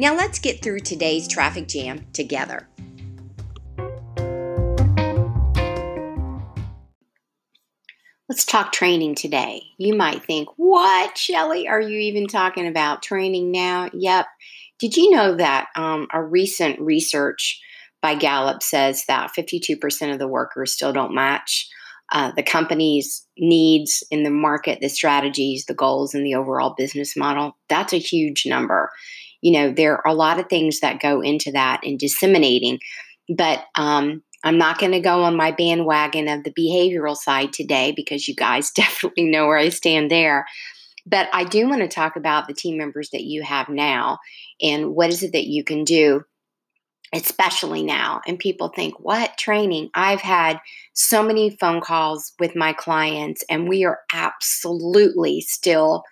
Now let's get through today's traffic jam together. Let's talk training today. You might think, what, Shelley, are you even talking about training now? Yep. Did you know that um, a recent research by Gallup says that 52% of the workers still don't match uh, the company's needs in the market, the strategies, the goals, and the overall business model? That's a huge number you know, there are a lot of things that go into that and disseminating. But um, I'm not going to go on my bandwagon of the behavioral side today because you guys definitely know where I stand there. But I do want to talk about the team members that you have now and what is it that you can do, especially now. And people think, what training? I've had so many phone calls with my clients, and we are absolutely still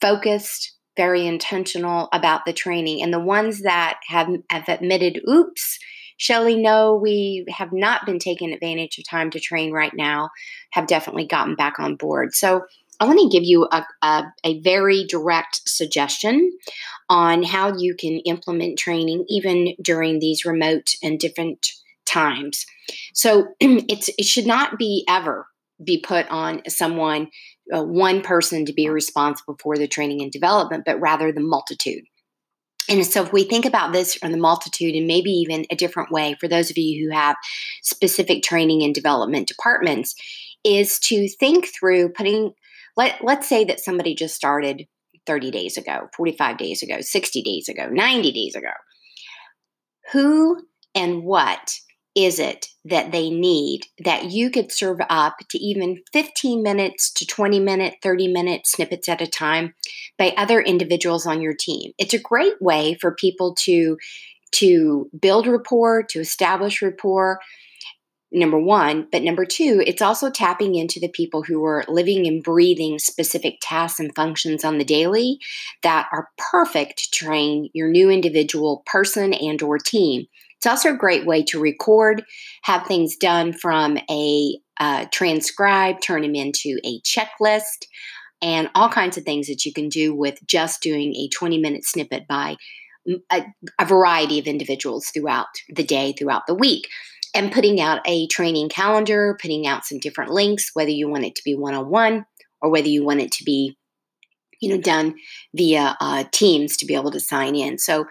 focused very intentional about the training. And the ones that have, have admitted, oops, Shelley, no, we have not been taking advantage of time to train right now, have definitely gotten back on board. So I want to give you a, a, a, very direct suggestion on how you can implement training even during these remote and different times. So it's, it should not be ever be put on someone uh, one person to be responsible for the training and development, but rather the multitude. And so, if we think about this from the multitude and maybe even a different way for those of you who have specific training and development departments, is to think through putting, let, let's say that somebody just started 30 days ago, 45 days ago, 60 days ago, 90 days ago. Who and what is it that they need that you could serve up to even 15 minutes to 20 minute, 30 minute snippets at a time by other individuals on your team? It's a great way for people to to build rapport, to establish rapport. Number one, but number two, it's also tapping into the people who are living and breathing specific tasks and functions on the daily that are perfect to train your new individual person and or team it's also a great way to record, have things done from a uh, transcribe, turn them into a checklist, and all kinds of things that you can do with just doing a 20 minute snippet by a, a variety of individuals throughout the day, throughout the week and putting out a training calendar, putting out some different links, whether you want it to be one on one or whether you want it to be, you know, done via uh, Teams to be able to sign in. So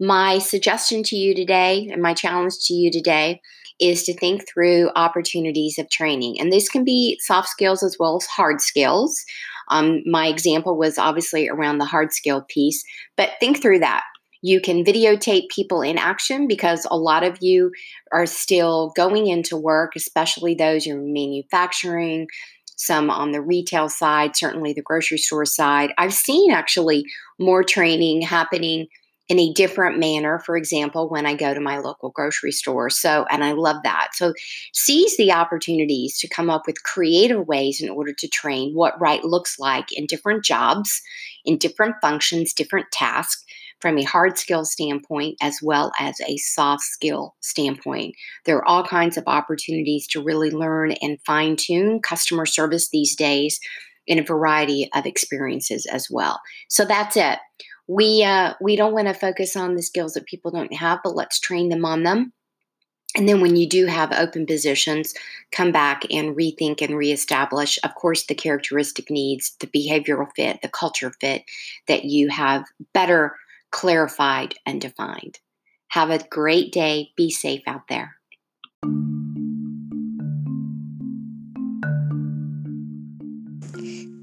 my suggestion to you today and my challenge to you today is to think through opportunities of training. And this can be soft skills as well as hard skills. Um, my example was obviously around the hard skill piece, but think through that. You can videotape people in action because a lot of you are still going into work, especially those you're manufacturing, some on the retail side, certainly the grocery store side. I've seen actually more training happening in a different manner, for example, when I go to my local grocery store. So, and I love that. So, seize the opportunities to come up with creative ways in order to train what right looks like in different jobs, in different functions, different tasks from a hard skill standpoint as well as a soft skill standpoint. There are all kinds of opportunities to really learn and fine tune customer service these days in a variety of experiences as well. So that's it we uh, we don't want to focus on the skills that people don't have, but let's train them on them. And then when you do have open positions, come back and rethink and reestablish, of course, the characteristic needs, the behavioral fit, the culture fit that you have better clarified and defined. Have a great day. Be safe out there.